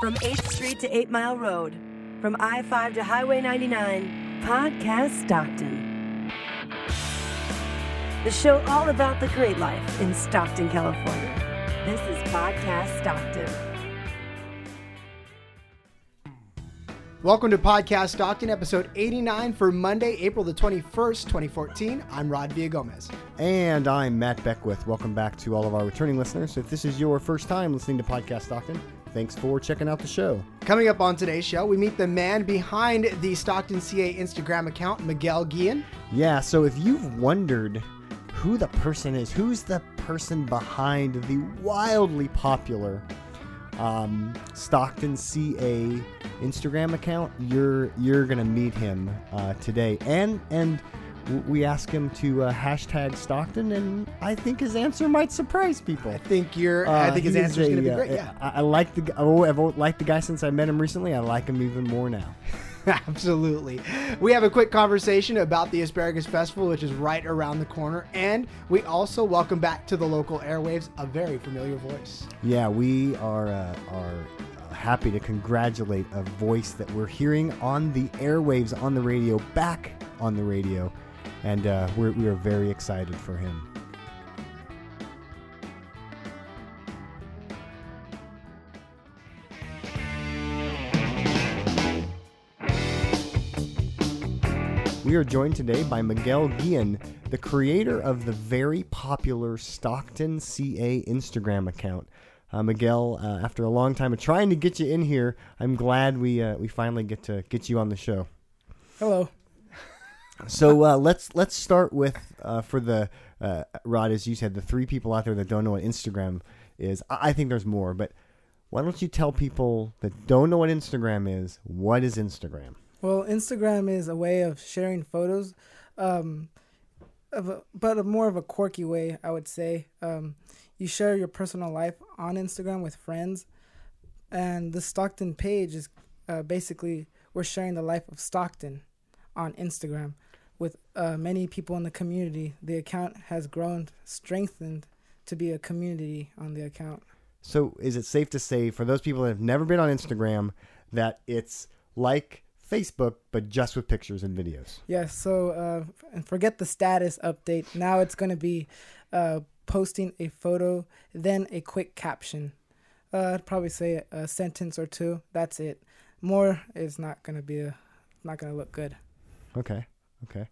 From 8th Street to 8 Mile Road, from I 5 to Highway 99, Podcast Stockton. The show all about the great life in Stockton, California. This is Podcast Stockton. Welcome to Podcast Stockton, episode 89 for Monday, April the 21st, 2014. I'm Rod Villagomez. And I'm Matt Beckwith. Welcome back to all of our returning listeners. If this is your first time listening to Podcast Stockton, thanks for checking out the show. Coming up on today's show, we meet the man behind the Stockton CA Instagram account, Miguel Guillen. Yeah, so if you've wondered who the person is, who's the person behind the wildly popular um, Stockton CA Instagram account, you're you're gonna meet him uh, today, and and we ask him to uh, hashtag Stockton, and I think his answer might surprise people. I think you're. Uh, I think his answer is going to be great. Yeah, I, I like the. I've liked the guy since I met him recently. I like him even more now. Absolutely. We have a quick conversation about the Asparagus Festival, which is right around the corner. And we also welcome back to the local airwaves a very familiar voice. Yeah, we are, uh, are happy to congratulate a voice that we're hearing on the airwaves, on the radio, back on the radio. And uh, we're, we are very excited for him. We are joined today by Miguel Guillen, the creator of the very popular Stockton CA Instagram account. Uh, Miguel, uh, after a long time of trying to get you in here, I'm glad we uh, we finally get to get you on the show. Hello. So uh, let's let's start with uh, for the uh, Rod, as you said, the three people out there that don't know what Instagram is. I, I think there's more, but why don't you tell people that don't know what Instagram is what is Instagram? Well, Instagram is a way of sharing photos, um, of a, but a more of a quirky way, I would say. Um, you share your personal life on Instagram with friends, and the Stockton page is uh, basically we're sharing the life of Stockton on Instagram with uh, many people in the community. The account has grown, strengthened to be a community on the account. So, is it safe to say for those people that have never been on Instagram that it's like Facebook, but just with pictures and videos. Yes. So, uh, and forget the status update. Now it's going to be uh, posting a photo, then a quick caption. Uh, I'd probably say a sentence or two. That's it. More is not going to be a, not going to look good. Okay. Okay.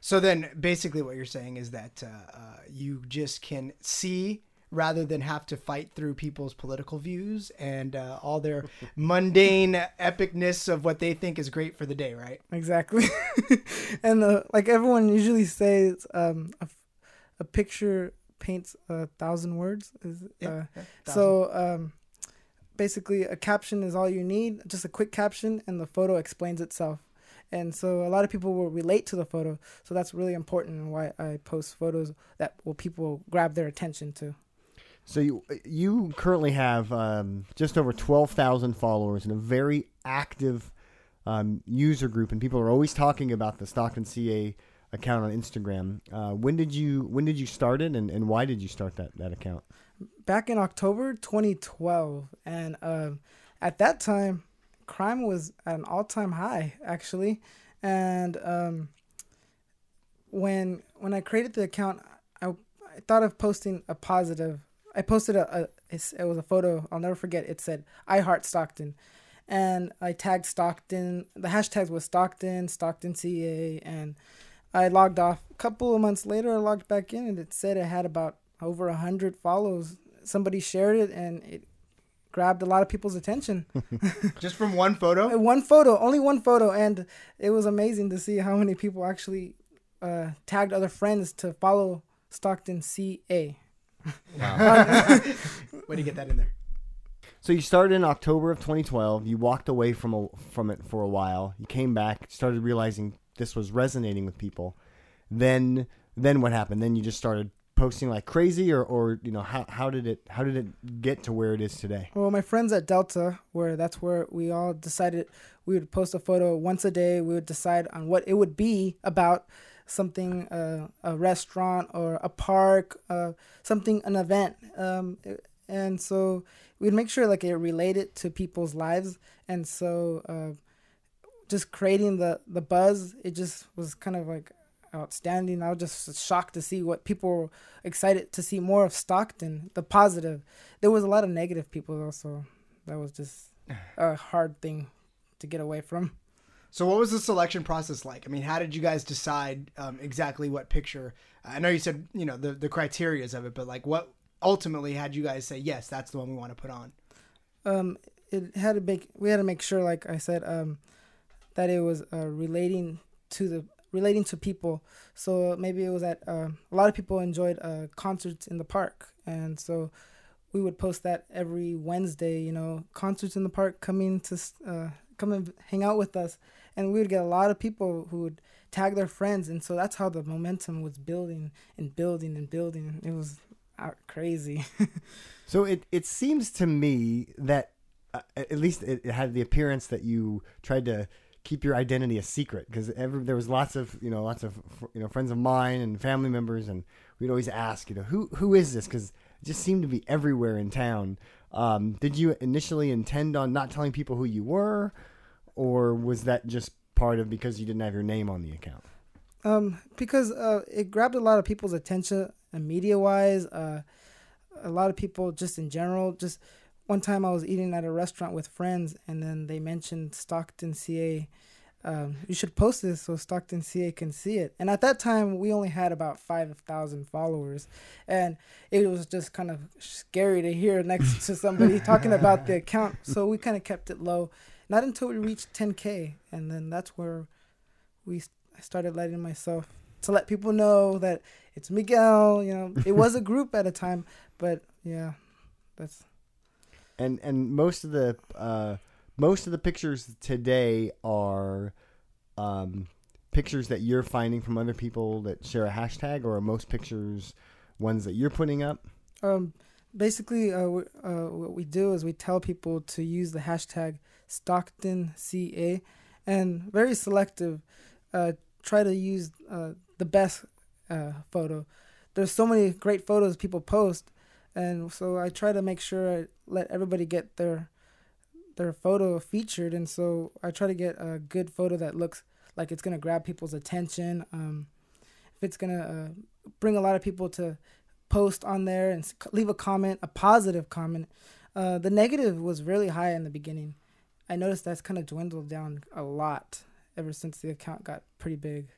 So then, basically, what you're saying is that uh, uh, you just can see rather than have to fight through people's political views and uh, all their mundane epicness of what they think is great for the day, right? Exactly. and uh, like everyone usually says, um, a, a, picture paints a thousand words. Is, yeah, uh, yeah, thousand. So um, basically, a caption is all you need, just a quick caption, and the photo explains itself. And so a lot of people will relate to the photo. So that's really important and why I post photos that will people grab their attention to. So you you currently have um, just over twelve thousand followers and a very active um, user group, and people are always talking about the Stockton CA account on Instagram. Uh, when did you when did you start it, and, and why did you start that that account? Back in October 2012, and uh, at that time, crime was at an all time high actually, and um, when when I created the account, I, I thought of posting a positive I posted a, a it was a photo I'll never forget. It said I heart Stockton, and I tagged Stockton. The hashtags was Stockton, Stockton CA, and I logged off. A couple of months later, I logged back in, and it said it had about over a hundred follows. Somebody shared it, and it grabbed a lot of people's attention. Just from one photo? one photo, only one photo, and it was amazing to see how many people actually uh, tagged other friends to follow Stockton CA. Wow. Where Way to get that in there. So you started in October of 2012. You walked away from a, from it for a while. You came back, started realizing this was resonating with people. Then then what happened? Then you just started posting like crazy, or or you know how how did it how did it get to where it is today? Well, my friends at Delta, where that's where we all decided we would post a photo once a day. We would decide on what it would be about something uh, a restaurant or a park uh, something an event um, and so we'd make sure like it related to people's lives, and so uh, just creating the the buzz, it just was kind of like outstanding. I was just shocked to see what people were excited to see more of Stockton, the positive. There was a lot of negative people also. That was just a hard thing to get away from. So, what was the selection process like? I mean, how did you guys decide um, exactly what picture? I know you said you know the the criterias of it, but like, what ultimately had you guys say yes, that's the one we want to put on? Um, it had to make we had to make sure, like I said, um, that it was uh, relating to the relating to people. So maybe it was at uh, a lot of people enjoyed uh, concerts in the park, and so we would post that every Wednesday. You know, concerts in the park, coming to uh, come and hang out with us, and we would get a lot of people who would tag their friends, and so that's how the momentum was building and building and building. It was crazy. so it it seems to me that uh, at least it, it had the appearance that you tried to keep your identity a secret because there was lots of you know lots of you know friends of mine and family members and we'd always ask you know who who is this? Because it just seemed to be everywhere in town. Um, did you initially intend on not telling people who you were or was that just part of because you didn't have your name on the account? Um, because uh, it grabbed a lot of people's attention and media wise uh, a lot of people just in general just one time I was eating at a restaurant with friends, and then they mentioned Stockton, CA. Um, you should post this so Stockton, CA can see it. And at that time, we only had about 5,000 followers. And it was just kind of scary to hear next to somebody talking about the account. So we kind of kept it low. Not until we reached 10K. And then that's where we I started letting myself to let people know that it's Miguel. You know, it was a group at a time. But yeah, that's and and most of the uh, most of the pictures today are um, pictures that you're finding from other people that share a hashtag, or most pictures ones that you're putting up? Um, basically, uh, uh, what we do is we tell people to use the hashtag StocktonCA, and very selective. Uh, try to use uh, the best uh, photo. There's so many great photos people post and so I try to make sure I let everybody get their their photo featured, and so I try to get a good photo that looks like it's gonna grab people's attention. Um, if it's gonna uh, bring a lot of people to post on there and leave a comment, a positive comment. Uh, the negative was really high in the beginning. I noticed that's kind of dwindled down a lot ever since the account got pretty big.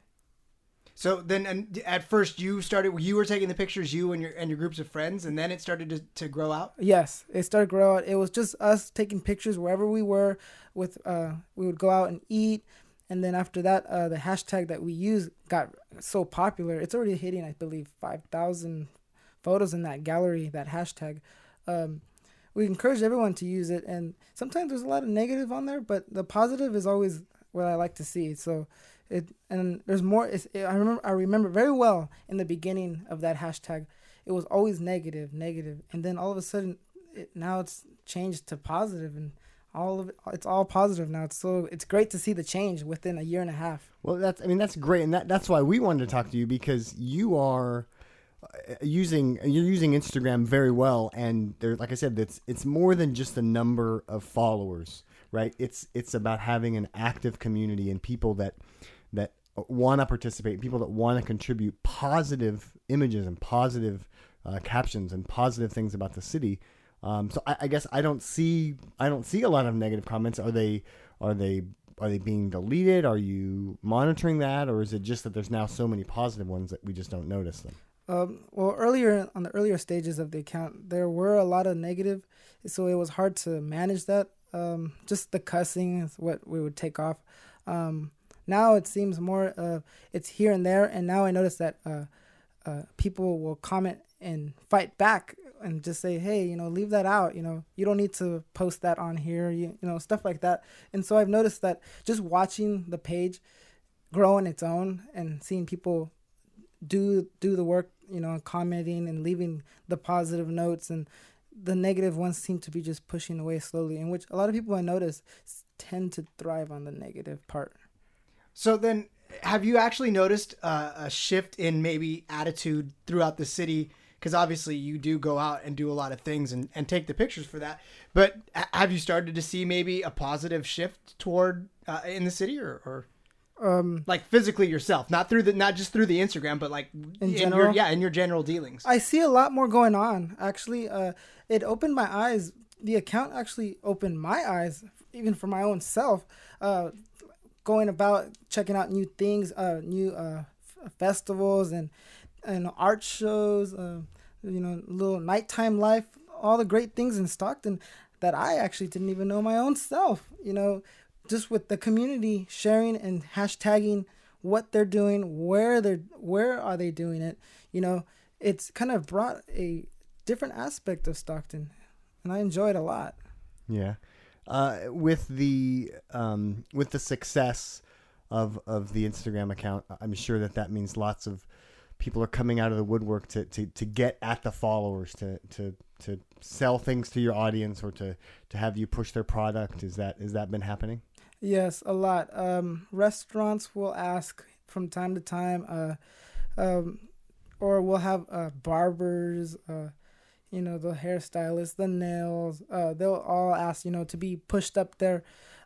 So then, at first, you started. You were taking the pictures, you and your and your groups of friends, and then it started to, to grow out. Yes, it started to grow out. It was just us taking pictures wherever we were. With uh, we would go out and eat, and then after that, uh, the hashtag that we use got so popular. It's already hitting, I believe, five thousand photos in that gallery. That hashtag. Um, we encourage everyone to use it, and sometimes there's a lot of negative on there, but the positive is always what I like to see. So it and there's more. It, I remember I remember very well in the beginning of that hashtag. It was always negative, negative, and then all of a sudden, it, now it's changed to positive, and all of it, it's all positive now. It's so it's great to see the change within a year and a half. Well, that's I mean that's great, and that that's why we wanted to talk to you because you are uh, using you're using Instagram very well, and there, like I said, it's it's more than just the number of followers, right? It's it's about having an active community and people that that want to participate, people that want to contribute positive images and positive uh, captions and positive things about the city. Um, so I, I, guess I don't see I don't see a lot of negative comments. Are they are they are they being deleted? Are you monitoring that, or is it just that there's now so many positive ones that we just don't notice them? Um, well, earlier on the earlier stages of the account, there were a lot of negative, so it was hard to manage that. Um, just the cussing is what we would take off. Um, now it seems more uh, it's here and there, and now I notice that uh, uh, people will comment and fight back and just say, hey, you know, leave that out. You know, you don't need to post that on here. You, you know, stuff like that. And so I've noticed that just watching the page grow on its own and seeing people do do the work, you know, commenting and leaving the positive notes and the negative ones seem to be just pushing away slowly, in which a lot of people I notice tend to thrive on the negative part. So then, have you actually noticed uh, a shift in maybe attitude throughout the city because obviously you do go out and do a lot of things and, and take the pictures for that. But have you started to see maybe a positive shift toward uh, in the city or, or Um, like physically yourself, not through the not just through the Instagram, but like in, your general? yeah in your general dealings. I see a lot more going on. Actually, uh, it opened my eyes. The account actually opened my eyes, even for my own self. Uh, going about checking out new things, uh, new uh, f- festivals and and art shows. Uh, you know, little nighttime life, all the great things in Stockton that I actually didn't even know my own self. You know, just with the community sharing and hashtagging what they're doing, where they're where are they doing it. You know, it's kind of brought a different aspect of Stockton, and I enjoy it a lot. Yeah. Uh, with the um, with the success of of the Instagram account, I'm sure that that means lots of people are coming out of the woodwork to, to, to get at the followers to, to to sell things to your audience or to, to have you push their product. Is that is that been happening? Yes, a lot. Um, restaurants will ask from time to time, uh, um, or we'll have uh, barbers, uh, you know, the hairstylist the nails. Uh, they'll all ask, you know, to be pushed up there.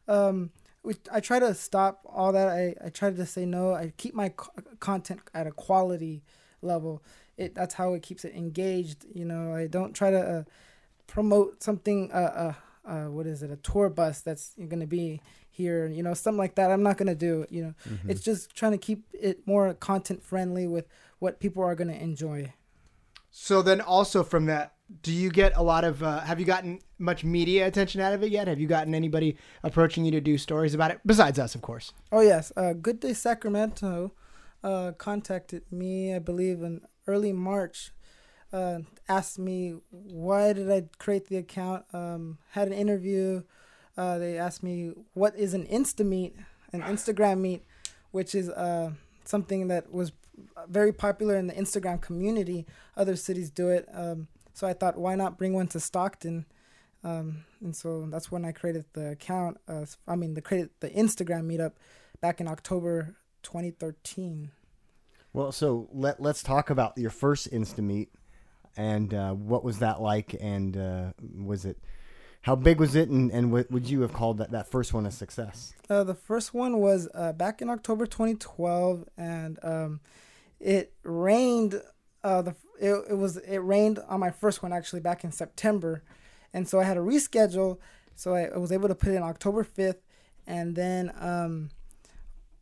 Um, we, I try to stop all that. I, I try to say no. I keep my co- content at a quality level. It that's how it keeps it engaged. You know, I don't try to uh, promote something. Uh, uh, uh, what is it? A tour bus that's going to be here. You know, something like that. I'm not going to do. You know, it's just trying to keep it more content friendly with what people are going to enjoy. So then, also from that, do you get a lot of? Uh, have you gotten much media attention out of it yet? Have you gotten anybody approaching you to do stories about it besides us, of course? Oh yes, uh, Good Day Sacramento uh, contacted me, I believe, in early March. Uh, asked me why did I create the account. Um, had an interview. Uh, they asked me what is an Insta meet, an Instagram meet, which is uh, something that was very popular in the Instagram community. Other cities do it. Um, so I thought, why not bring one to Stockton? Um, and so that's when I created the account. Uh, I mean, the created the Instagram meetup back in October 2013. Well, so let let's talk about your first Insta meet and uh, what was that like, and uh, was it how big was it, and and what would you have called that that first one a success? Uh, the first one was uh, back in October 2012, and um, it rained. Uh, the it, it was it rained on my first one actually back in September, and so I had to reschedule. So I, I was able to put in October 5th, and then um,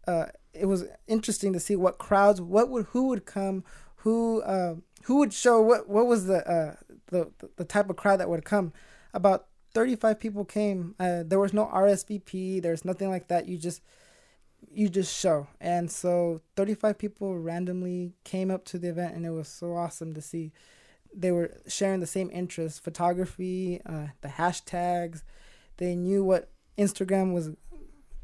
uh, it was interesting to see what crowds, what would who would come, who uh, who would show what what was the uh, the the type of crowd that would come. About 35 people came. Uh, there was no RSVP. There's nothing like that. You just you just show. And so 35 people randomly came up to the event, and it was so awesome to see. They were sharing the same interests: photography, uh, the hashtags. They knew what Instagram was,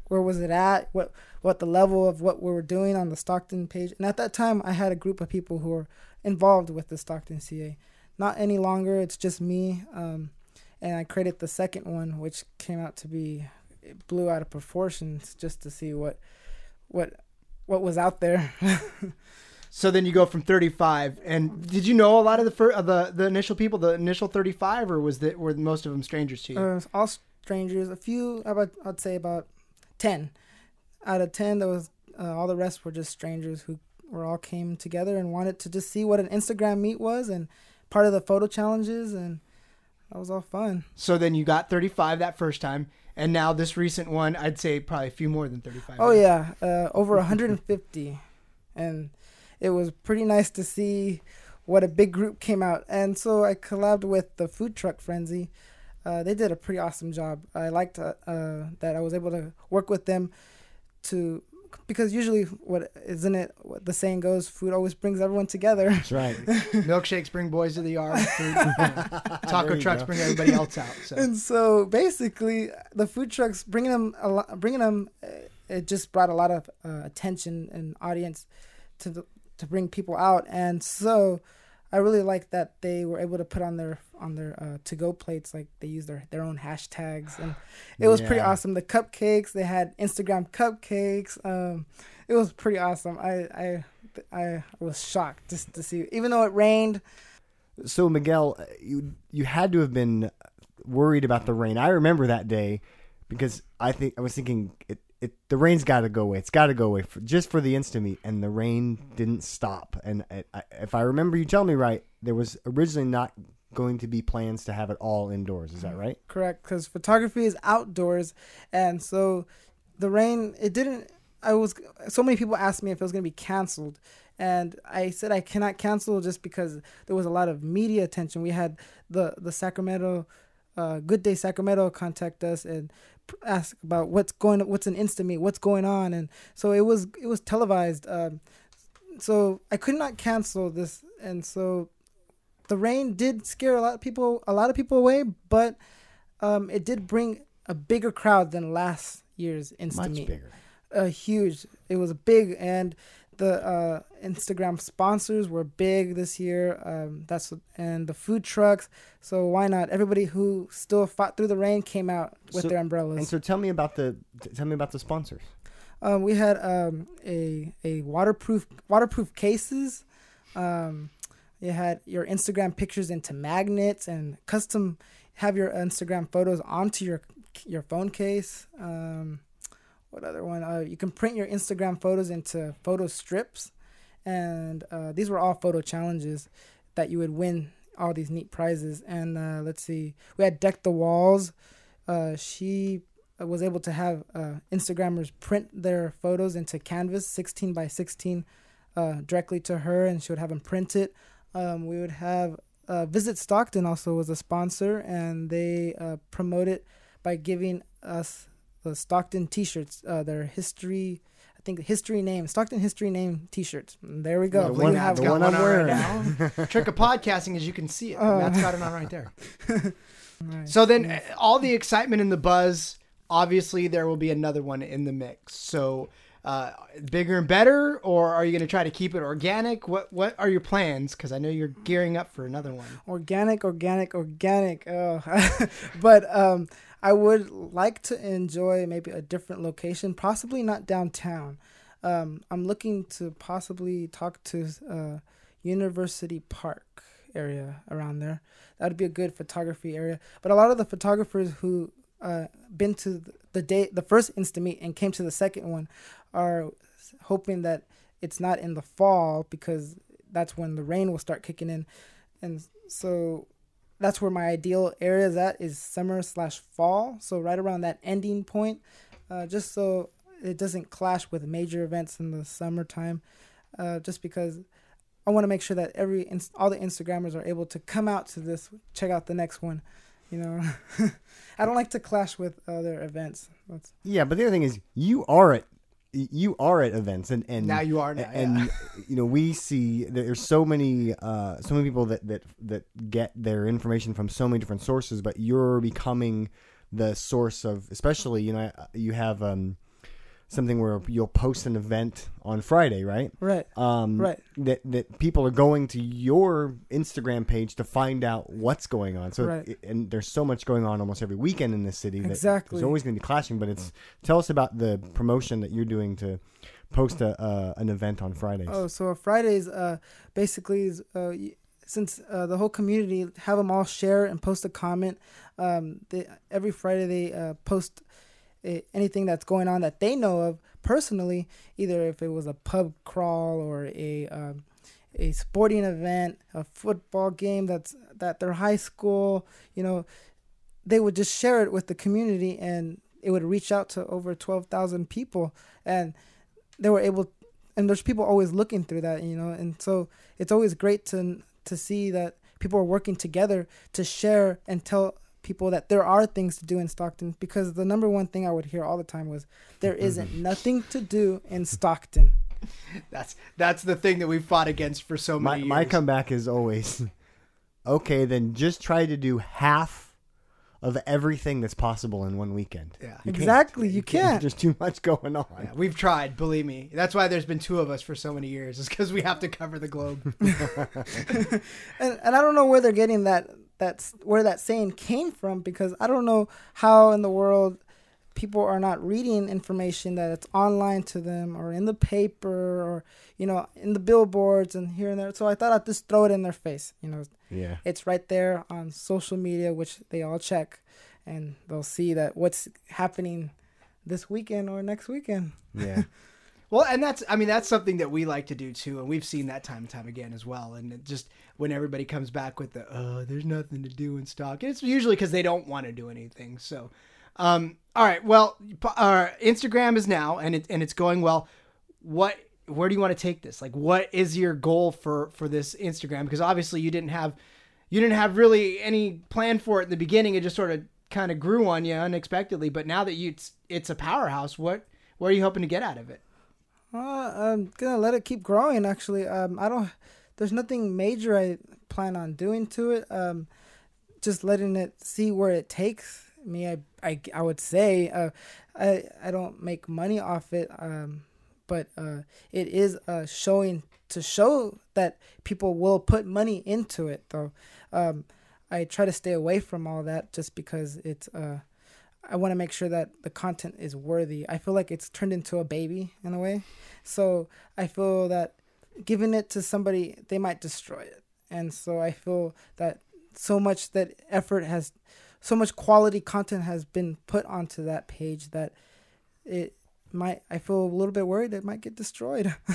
where was it at, what what the level of what we were doing on the Stockton page. And at that time, I had a group of people who were involved with the Stockton CA. Not any longer. It's just me. Um, and I created the second one, which came out to be it blew out of proportions just to see what what what was out there. So then you go from 35, and did you know a lot of the fir- of the the initial people, the initial 35, or was that were most of them strangers to you? uh, all strangers. A few, about I'd say about ten out of ten. There was uh, all the rest were just strangers who were all came together and wanted to just see what an Instagram meet was and part of the photo challenges, and that was all fun. so then you got 35 that first time, and now this recent one, I'd say probably a few more than 35. Oh yeah, uh, over 150, and it was pretty nice to see what a big group came out. And so I collabed with the Food Truck Frenzy. Uh, they did a pretty awesome job. I liked uh, uh, that I was able to work with them to because usually what isn't it what the saying goes food always brings everyone together That's right. Milkshakes bring boys to the yard. Food, taco trucks go. bring everybody else out. So and so basically the food trucks bringing them a lot bringing them uh, it just brought a lot of uh, attention and audience to the, to bring people out and so i really like that they were able to put on their on their uh, to go plates like they use their their own hashtags and it was pretty awesome. The cupcakes they had instagram cupcakes um it was pretty awesome. I i i was shocked just to see even though it rained. So Miguel, uh, you you had to have been worried about the rain. I remember that day because I think I was thinking it, it the rain's got to go away. It's got to go away for, just for the Insta meet, and the rain didn't stop. And I, if I remember you telling me right, there was originally not going to be plans to have it all indoors. Is that right? Correct, because photography is outdoors, and so the rain it didn't. I was so many people asked me if it was going to be canceled, and I said I cannot cancel just because there was a lot of media attention. We had the the Sacramento, uh, Good Day Sacramento contact us and ask about what's going, what's an Insta meet, what's going on, and so it was it was televised. Um, so I could not cancel this, and so the rain did scare a lot of people, a lot of people away, but um, it did bring a bigger crowd than last year's Insta Much meet. bigger. A huge. It was big, and the uh, Instagram sponsors were big this year. Um, that's and the food trucks. So why not? Everybody who still fought through the rain came out with So- their umbrellas. And so tell me about the tell me about the sponsors. Um, we had um, a a waterproof waterproof cases. Um, you had your Instagram pictures into magnets and custom have your Instagram photos onto your your phone case. Um, what other one? Uh, you can print your Instagram photos into photo strips, and uh, these were all photo challenges that you would win all these neat prizes. And uh, let's see, we had deck the walls. Uh, she was able to have uh, Instagrammers print their photos into Canvas, 16 by 16, uh, directly to her, and she would have them print it. Um, we would have uh, Visit Stockton also was a sponsor, and they promote it by giving us the Stockton T-shirts. Their history, I think, history name, Stockton history name T-shirts. There we go. The We one- have the Got one one I'm on right wearing. now. Trick of podcasting is you can see it. Uh. Matt's got it on right there. Right. So then, uh, all the excitement and the buzz. Obviously, there will be another one in the mix. So, uh, bigger and better, or are you going to try to keep it organic? What What are your plans? Because I know you're gearing up for another one. organic, organic, organic. Oh, but um, I would like to enjoy maybe a different location, possibly not downtown. Um, I'm looking to possibly talk to uh, University Park area around there. That would be a good photography area. But a lot of the photographers who uh, been to the day, the first Insta meet and came to the second one, are hoping that it's not in the fall because that's when the rain will start kicking in, and so that's where my ideal area is at is summer slash fall. So right around that ending point, uh, just so it doesn't clash with major events in the summertime. Uh, just because I want to make sure that every all the Instagrammers are able to come out to this, check out the next one. You know, I don't like to clash with other events. That's, Yeah, but the other thing is you are at you are at events and and Now you are now, and yeah. you know we see there's so many uh so many people that that that get their information from so many different sources but you're becoming the source of especially you know you have um something where you'll post an event on Friday right right. um Right. that that people are going to your Instagram page to find out what's going on so Right. and there's so much going on almost every weekend in this city that Exactly. there's always going to be clashing but it's tell us about the promotion that you're doing to post a uh, an event on Fridays Oh, so Fridays, uh, basically, is, uh, y- since uh, the whole community have them all share and post a comment. Um, they, every Friday they uh, post uh, anything that's going on that they know of personally, either if it was a pub crawl or a um, a sporting event, a football game that's that their high school, you know, they would just share it with the community and it would reach out to over 12,000 people. And they were able and there's people always looking through that you know and so it's always great to to see that people are working together to share and tell people that there are things to do in Stockton because the number one thing I would hear all the time was there mm-hmm. isn't nothing to do in Stockton. That's that's the thing that we've fought against for so my many my years. comeback is always okay then just try to do half of everything that's possible in one weekend Yeah. You can't. Exactly, you can't. there's too much going on Yeah, we've tried, believe me. That's why there's been two of us for so many years. Is because we have to cover the globe. and and I don't know where they're getting that that's where that saying came from because I don't know how in the world people are not reading information that it's online to them or in the paper or you know in the billboards and here and there. So I thought I'd just throw it in their face. You know, Yeah. it's right there on social media, which they all check, and they'll see that what's happening this weekend or next weekend. Yeah. Well, and that's I mean that's something that we like to do too, and we've seen that time and time again as well. And just when everybody comes back with the oh, there's nothing to do in stock, it's usually because they don't want to do anything. So, um, all right, well, our Instagram is now, and it and it's going well. What where do you want to take this? Like, what is your goal for for this Instagram? Because obviously you didn't have you didn't have really any plan for it in the beginning. It just sort of kind of grew on you unexpectedly. But now that you it's, it's a powerhouse, what what are you hoping to get out of it? Uh, I'm gonna let it keep growing. Actually, um, I don't. There's nothing major I plan on doing to it. Um, just letting it see where it takes me. I I, I would say. Uh, I I don't make money off it. Um, but uh, it is uh showing to show that people will put money into it. Though, um, I try to stay away from all that just because it's uh. I want to make sure that the content is worthy. I feel like it's turned into a baby in a way. So I feel that giving it to somebody, they might destroy it. And so I feel that so much that effort has, so much quality content has been put onto that page that it might, I feel a little bit worried it might get destroyed.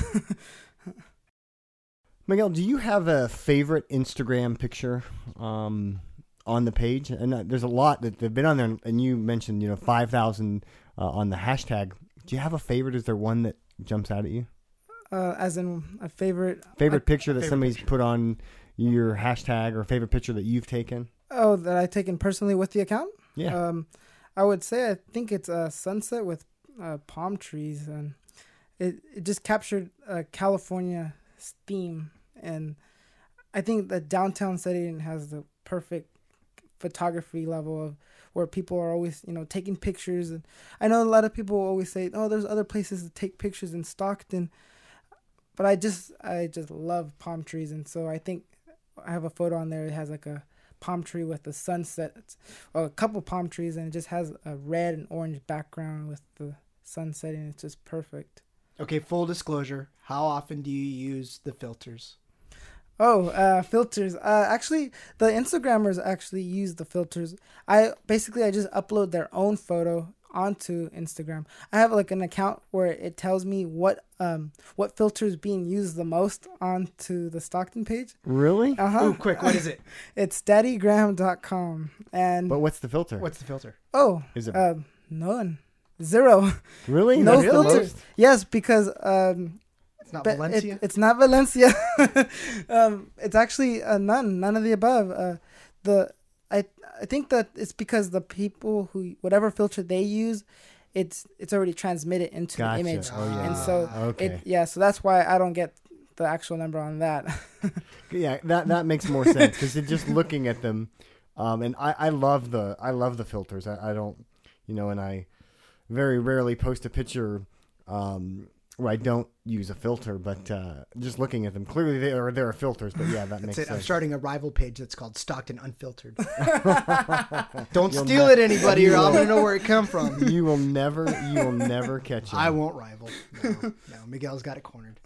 Miguel, do you have a favorite Instagram picture um, on the page? And uh, there's a lot that have been on there, and you mentioned you know five thousand uh, on the hashtag. Do you have a favorite? Is there one that jumps out at you? uh, as in a favorite. Favorite picture that favorite somebody's picture. put on your hashtag, or favorite picture that you've taken? Oh, that I've taken personally with the account? Yeah. Um, I would say I think it's a sunset with uh, palm trees, and it it just captured a California theme, and I think the downtown setting has the perfect photography level of where people are always you know taking pictures, and I know a lot of people always say, oh, there's other places to take pictures in Stockton, but I just I just love palm trees, and so I think I have a photo on there. It has like a palm tree with the sunset well, a couple palm trees and it just has a red and orange background with the sun setting it's just perfect Okay, full disclosure. How often do you use the filters? Oh uh filters uh actually the instagrammers actually use the filters i basically i just upload their own photo onto instagram i have like an account where it tells me what um what filter is being used the most onto the stockton page Really? uh-huh Oh, quick, what is it? it's Statigram.com and But what's the filter? What's the filter? oh Is it um none zero really? no That's filters. Yes, because um, It's not but it- Valencia. it's not Valencia. um, it's actually uh, none, none of the above. Uh, the I I think that it's because the people who whatever filter they use, it's it's already transmitted into Gotcha. the image, Oh, yeah. and so Okay. it yeah, so that's why I don't get the actual number on that. Yeah, that that makes more sense because it's just looking at them, um, and I, I love the I love the filters. I, I don't, you know, and I very rarely post a picture um, where I don't use a filter. But uh, just looking at them, clearly there are there are filters. But yeah, that That's makes it. I'm starting a rival page that's called Stockton Unfiltered. Don't You'll steal ne- it, anybody, or I'm will- gonna know where it come from. you will never you will never catch it. I won't rival. No, no, Miguel's got it cornered.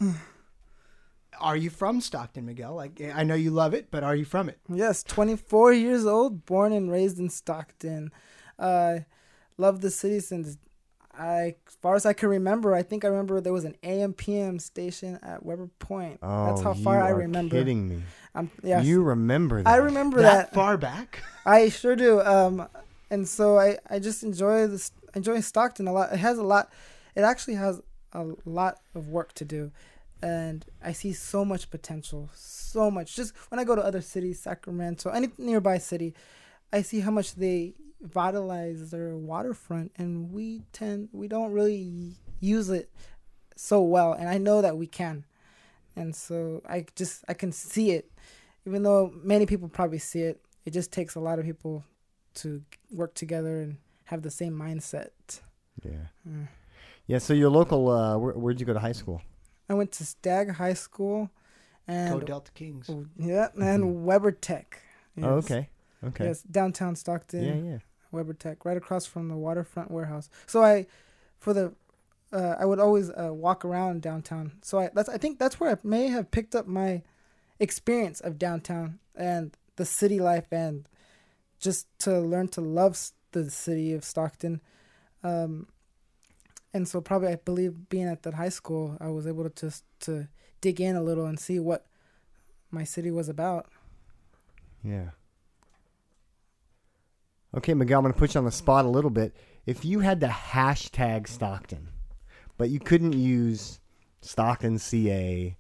Are you from Stockton, Miguel? Like I know you love it, but are you from it? yes, 24 years old, born and raised in Stockton. Uh, love the city since I, as far as I can remember, I think I remember there was an AM PM station at Weber Point. Oh, That's how far I are remember. Kidding me? Um, yes, You remember that? I remember That, that. far back? I sure do. Um, and so I, I just enjoy this. Enjoy Stockton a lot. It has a lot. It actually has a lot of work to do, and I see so much potential. So much. Just when I go to other cities, Sacramento, any nearby city, I see how much they vitalize their waterfront, and we tend we don't really use it so well. And I know that we can, and so I just I can see it, even though many people probably see it. It just takes a lot of people to work together and have the same mindset. Yeah. Mm. Yeah. So your local, uh, where, where'd you go to high school? I went to Stagg High School, Go and Delta Kings. yeah, and Weber Tech. Oh, okay. Okay. Yes, downtown Stockton. Yeah, yeah. Weber Tech, right across from the waterfront warehouse. So I, for the, uh, I would always uh, walk around downtown. So I that's I think that's where I may have picked up my experience of downtown and the city life and just to learn to love the city of Stockton. Um, and so probably I believe being at that high school, I was able to just to dig in a little and see what my city was about. Yeah. Okay, Miguel, I'm going to put you on the spot a little bit. If you had to hashtag Stockton, but you couldn't use Stockton CA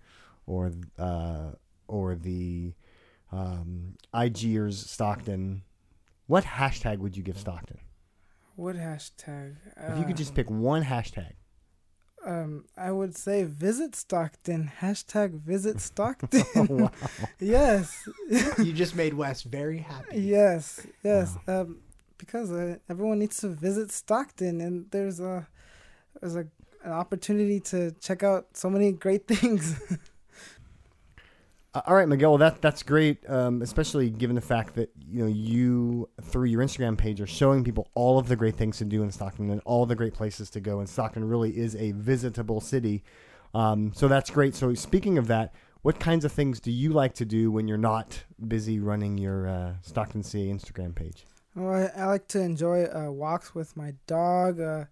or uh, or the um, IGers Stockton, what hashtag would you give Stockton? What hashtag? If you could just pick one hashtag. Um, I would say visit Stockton. Hashtag visit Stockton. wow. yes, you just made Wes very happy. yes, yes. Um, because uh, everyone needs to visit Stockton, and there's a there's a an opportunity to check out so many great things. Uh, all right, Miguel. That that's great, um, especially given the fact that you know you through your Instagram page are showing people all of the great things to do in Stockton and all the great places to go. And Stockton really is a visitable city, um, so that's great. So speaking of that, what kinds of things do you like to do when you're not busy running your uh, Stockton CA Instagram page? Well, I, I like to enjoy uh, walks with my dog, uh,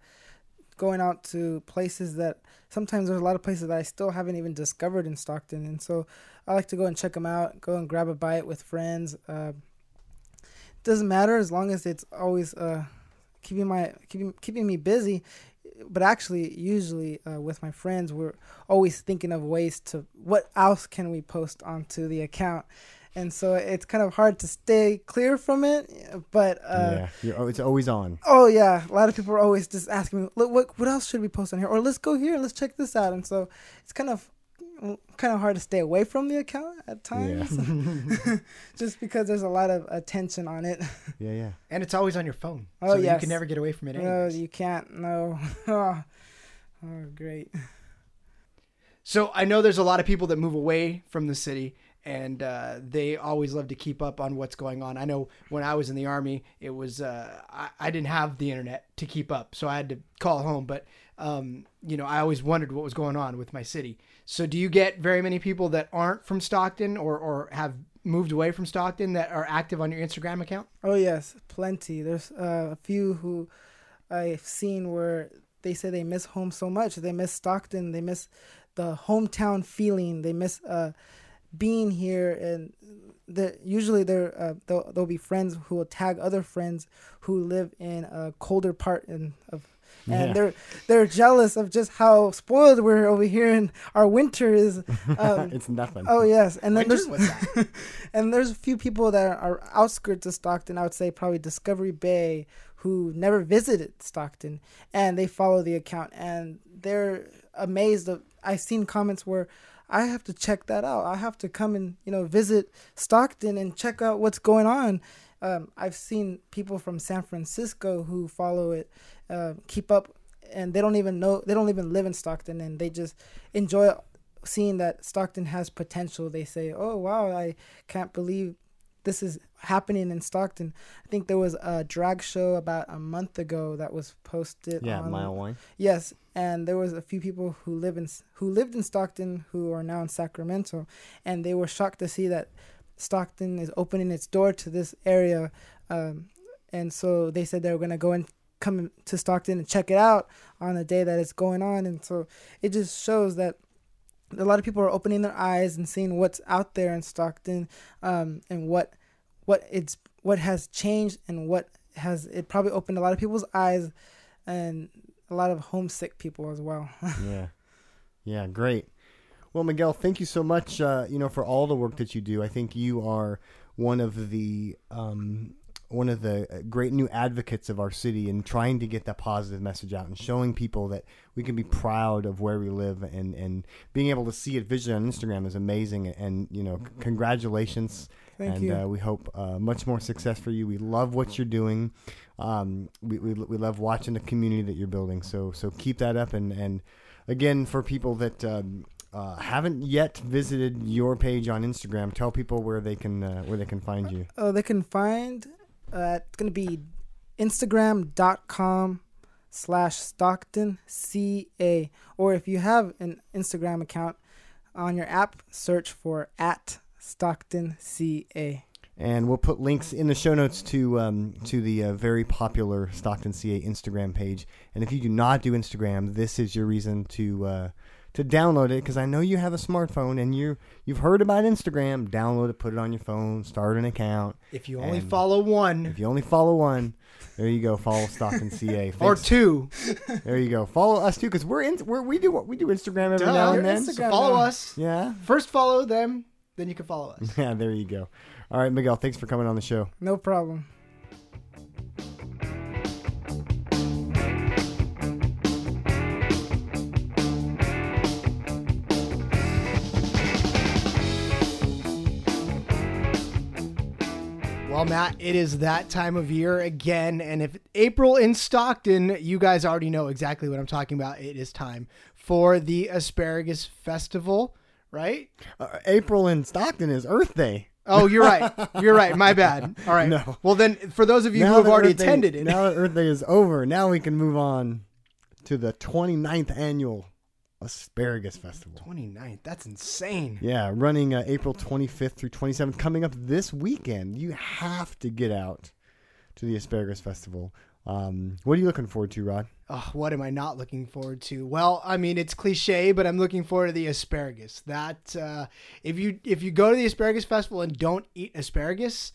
going out to places that sometimes there's a lot of places that I still haven't even discovered in Stockton, and so I like to go and check them out, go and grab a bite with friends. Uh, doesn't matter as long as it's always uh, keeping my keeping keeping me busy. But actually, usually uh, with my friends, we're always thinking of ways to what else can we post onto the account, and so it's kind of hard to stay clear from it. But uh, yeah, you're, it's always on. Oh yeah, a lot of people are always just asking me, "Look, what what else should we post on here?" Or let's go here, let's check this out. And so it's kind of kind of hard to stay away from the account at times, just because there's a lot of attention on it. Yeah, yeah. And it's always on your phone. Oh, so you can never get away from it No, you can't. No. oh, great. So I know there's a lot of people that move away from the city and uh, they always love to keep up on what's going on. I know when I was in the army, it was uh, I, I didn't have the internet to keep up, so I had to call home. But um, you know, I always wondered what was going on with my city. So do you get very many people that aren't from Stockton or or have moved away from Stockton that are active on your Instagram account? Oh yes, plenty. There's uh, a few who I've seen where they say they miss home so much. They miss Stockton. They miss the hometown feeling. They miss uh, being here, and usually they're uh, they'll, they'll be friends who will tag other friends who live in a colder part in, of. And Yeah. they're they're jealous of just how spoiled we're over here, and our winter is. Um, it's nothing. oh yes, and then Winter? there's that? and there's a few people that are outskirts of Stockton. I would say probably Discovery Bay, who never visited Stockton, and they follow the account, and they're amazed. Of, I've seen comments where I have to check that out. I have to come and you know visit Stockton and check out what's going on. Um, I've seen people from San Francisco who follow it, uh, keep up, and they don't even know they don't even live in Stockton, and they just enjoy seeing that Stockton has potential. They say, "Oh wow, I can't believe this is happening in Stockton." I think there was a drag show about a month ago that was posted. yeah, on, mile one. Yes, and there was a few people who live in who lived in Stockton who are now in Sacramento, and they were shocked to see that Stockton is opening its door to this area, um, and so they said they were gonna go and come to Stockton and check it out on the day that it's going on, and so it just shows that a lot of people are opening their eyes and seeing what's out there in Stockton, um, and what what it's what has changed and what has it probably opened a lot of people's eyes, and a lot of homesick people as well. yeah. Yeah great. Well miguel thank you so much uh, you know for all the work that you do. I think you are one of the um, one of the uh, great new advocates of our city and trying to get that positive message out and showing people that we can be proud of where we live and, and being able to see it visually on Instagram is amazing and you know c- congratulations. Thank and you. Uh, we hope uh, much more success for you. We love what you're doing. Um, we, we, we love watching the community that you're building. So so keep that up. And and again for people that um, uh, haven't yet visited your page on Instagram, tell people where they can uh, where they can find you. Oh, they can find uh, it's gonna be Instagram.com slash Stockton CA. Or if you have an Instagram account on your app, search for at Stockton CA. And we'll put links in the show notes to um, to the uh, very popular Stockton CA Instagram page. And if you do not do Instagram, this is your reason to uh, to download it because I know you have a smartphone and you you've heard about Instagram. Download it, put it on your phone, start an account. If you only follow one If you only follow one, there you go. Follow Stockton CA. or two, There you go. Follow us too because we're in. We're, we do what we do Instagram every Duh. now and then. So follow now. us. Yeah. First follow them, then you can follow us. Yeah. There you go. All right, Miguel. Thanks for coming on the show. No problem. Well, Matt, it is that time of year again, and if April in Stockton, you guys already know exactly what I'm talking about. It is time for the Asparagus Festival, right? Uh, April in Stockton is Earth Day. Oh, you're right. You're right. My bad. All right. No. Well, then, for those of you who have already Day- attended it, now that Earth Day is over, now we can move on to the 29th annual Asparagus Festival. 29th. That's insane. Yeah, running uh, April 25th through 27th, coming up this weekend. You have to get out to the Asparagus Festival. Um, what are you looking forward to, Rod? Oh, what am I not looking forward to? Well, I mean, it's cliche, but I'm looking forward to the asparagus. That uh, if you if you go to the asparagus festival and don't eat asparagus,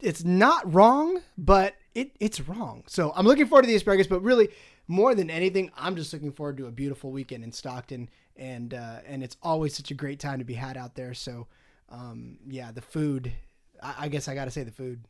it's not wrong, but it it's wrong. So I'm looking forward to the asparagus, but really more than anything, I'm just looking forward to a beautiful weekend in Stockton, and uh, and it's always such a great time to be had out there. So um, yeah, the food. I, I guess I got to say the food.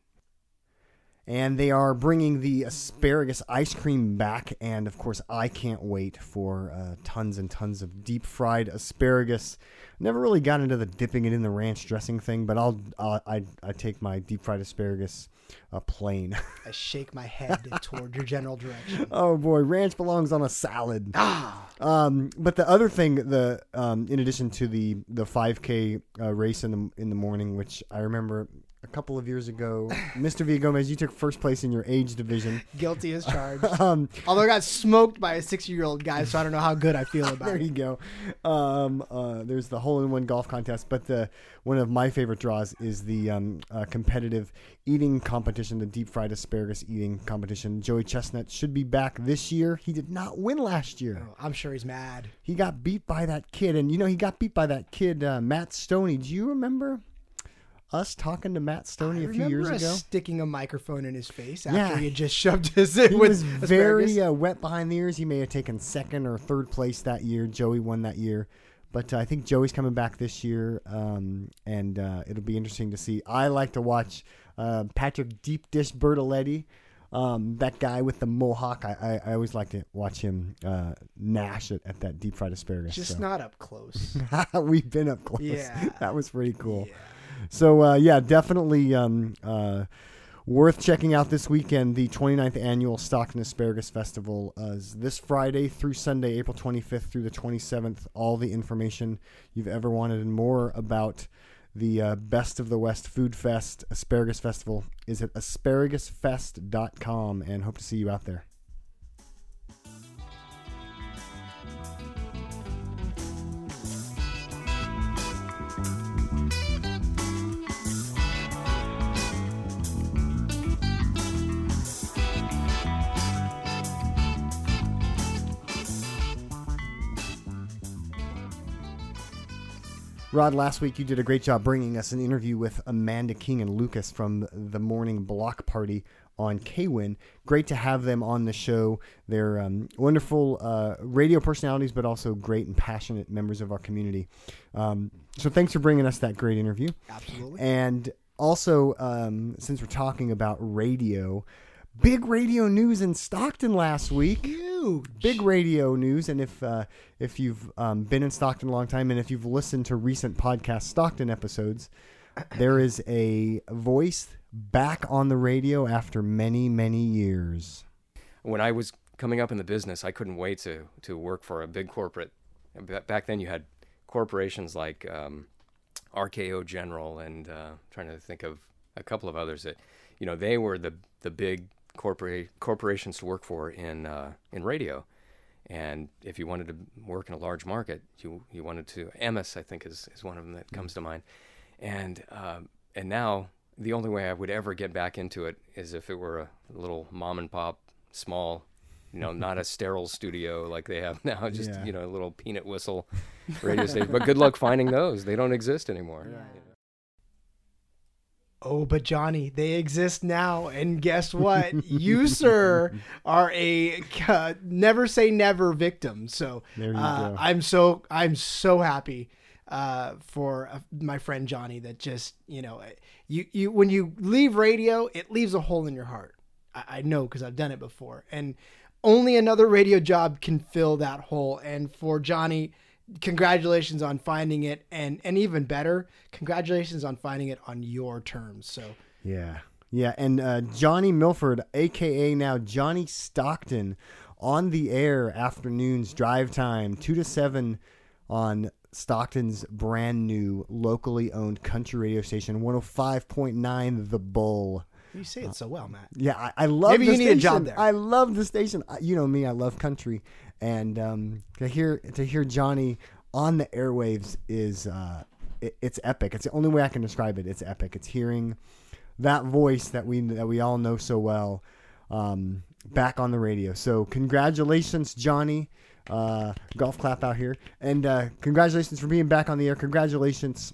and they are bringing the asparagus ice cream back and of course i can't wait for uh, tons and tons of deep fried asparagus never really got into the dipping it in the ranch dressing thing but i'll uh, I, I take my deep fried asparagus uh, plain. I shake my head toward your general direction. oh boy ranch belongs on a salad Ah, um, but the other thing, the um, in addition to the the 5K uh, race in the in the morning, which I remember a couple of years ago, Mr. V Gomez, you took first place in your age division. guilty as charged. Um, Although I got smoked by a six-year-old guy, so I don't know how good I feel about there it. There you go. Um, uh, there's the hole in one golf contest, but the one of my favorite draws is the um, uh, competitive eating competition, the deep fried asparagus eating competition. Joey Chestnut should be back this year. He did not win last year. Oh, I'm sure he's mad. He got beat by that kid, and you know he got beat by that kid uh, Matt Stoney. Do you remember us talking to Matt Stoney I a few years ago? sticking a microphone in his face after Yeah. he had just shoved his He was very uh, wet behind the ears. He may have taken second or third place that year. Joey won that year, but uh, I think Joey's coming back this year, um, and uh, it'll be interesting to see. I like to watch uh, Patrick Deep Dish Bertoletti. Um, that guy with the mohawk, I, I, I always like to watch him uh, gnash it at that deep fried asparagus. just so. not up close. We've been up close. Yeah. that was pretty cool. Yeah. So uh, yeah, definitely um, uh, worth checking out this weekend. The 29th annual Stockton Asparagus Festival uh, is this Friday through Sunday, April 25th through the 27th. All the information you've ever wanted and more about the uh, Best of the West Food Fest Asparagus Festival is at asparagusfest.com, and hope to see you out there. Rod, last week you did a great job bringing us an interview with Amanda King and Lucas from the Morning Block Party on KWIN. Great to have them on the show. They're um, wonderful uh, radio personalities, but also great and passionate members of our community. Um, so thanks for bringing us that great interview. Absolutely. And also, um, since we're talking about radio, big radio news in Stockton last week Huge. big radio news. And if uh, if you've um, been in Stockton a long time, and if you've listened to recent podcast Stockton episodes, there is a voice back on the radio after many many years. when I was coming up in the business, I couldn't wait to to work for a big corporate. Back then, you had corporations like um, RKO General, and uh, trying to think of a couple of others that, you know, they were the the big corporate corporations to work for in uh, in radio. And if you wanted to work in a large market, you you wanted to. Emmis, I think, is, is one of them that comes to mind. And um, and now the only way I would ever get back into it is if it were a little mom and pop, small, you know, not a sterile studio like they have now, just Yeah. you know, a little peanut whistle radio station. But good luck finding those; they don't exist anymore. Oh, but Johnny, they exist now, and guess what? you, sir, are a uh, never say never victim. So uh. I'm so I'm so happy uh, for uh, my friend Johnny that just you know you you when you leave radio, it leaves a hole in your heart. I, I know because I've done it before, and only another radio job can fill that hole. And for Johnny, congratulations on finding it, and and even better, congratulations on finding it on your terms. So. Yeah. Yeah. And uh, Johnny Milford, AKA now Johnny Stockton, on the air afternoons, drive time, 2 to 7 on Stockton's brand new locally owned country radio station, 105.9 The Bull. You say it so well, Matt. Yeah, I, I love Maybe the you need a job station. there. I love the station. I- You know me, I love country, and um, to hear to hear Johnny on the airwaves is uh, it, it's epic. It's the only way I can describe it. It's epic. It's hearing that voice that we that we all know so well um, back on the radio. So congratulations, Johnny. Uh, golf clap out here, and uh, congratulations for being back on the air. Congratulations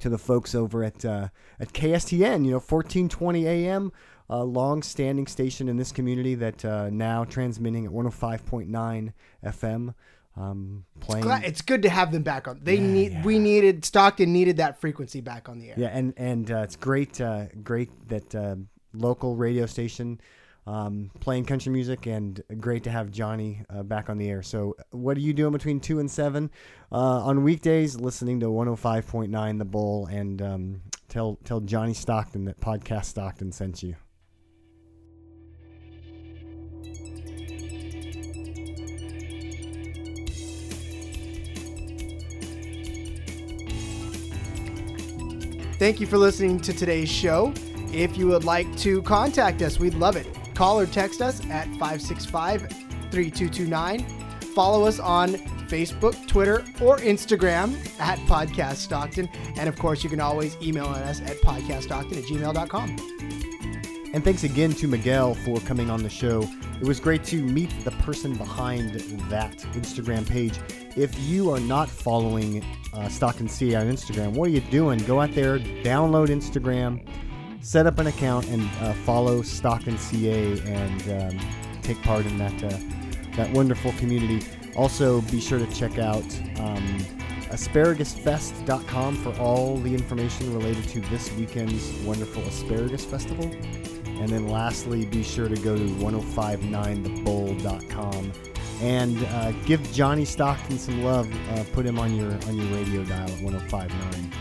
to the folks over at uh, at KSTN, you know, 1420 AM, a long-standing station in this community that uh, now transmitting at 105.9 FM, um, playing. Glad- It's good to have them back on. They Yeah, need. yeah. We needed Stockton needed that frequency back on the air. Yeah, and and uh, it's great, uh, great that uh, local radio station um, playing country music, and great to have Johnny uh, back on the air. So, what are you doing between two and seven uh, on weekdays? Listening to 105.9 The Bull, and um, tell tell Johnny Stockton that Podcast Stockton sent you. Thank you for listening to today's show. If you would like to contact us, we'd love it. Call or text us at 565 3229. Follow us on Facebook, Twitter, or Instagram at Podcast Stockton. And of course, you can always email us at podcaststockton at gmail.com. And thanks again to Miguel for coming on the show. It was great to meet the person behind that Instagram page. If you are not following uh, and CA on Instagram, what are you doing? Go out there, download Instagram, set up an account, and uh, follow and CA and um, take part in that uh, that wonderful community. Also, be sure to check out um, asparagusfest.com for all the information related to this weekend's wonderful asparagus festival. And then lastly, be sure to go to 1059thebull.com and uh, give Johnny Stockton some love. Uh, put him on your on your radio dial at 1059.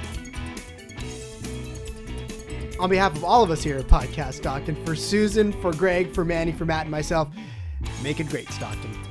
On behalf of all of us here at Podcast Stockton, for Susan, for Greg, for Manny, for Matt, and myself, make it great, Stockton.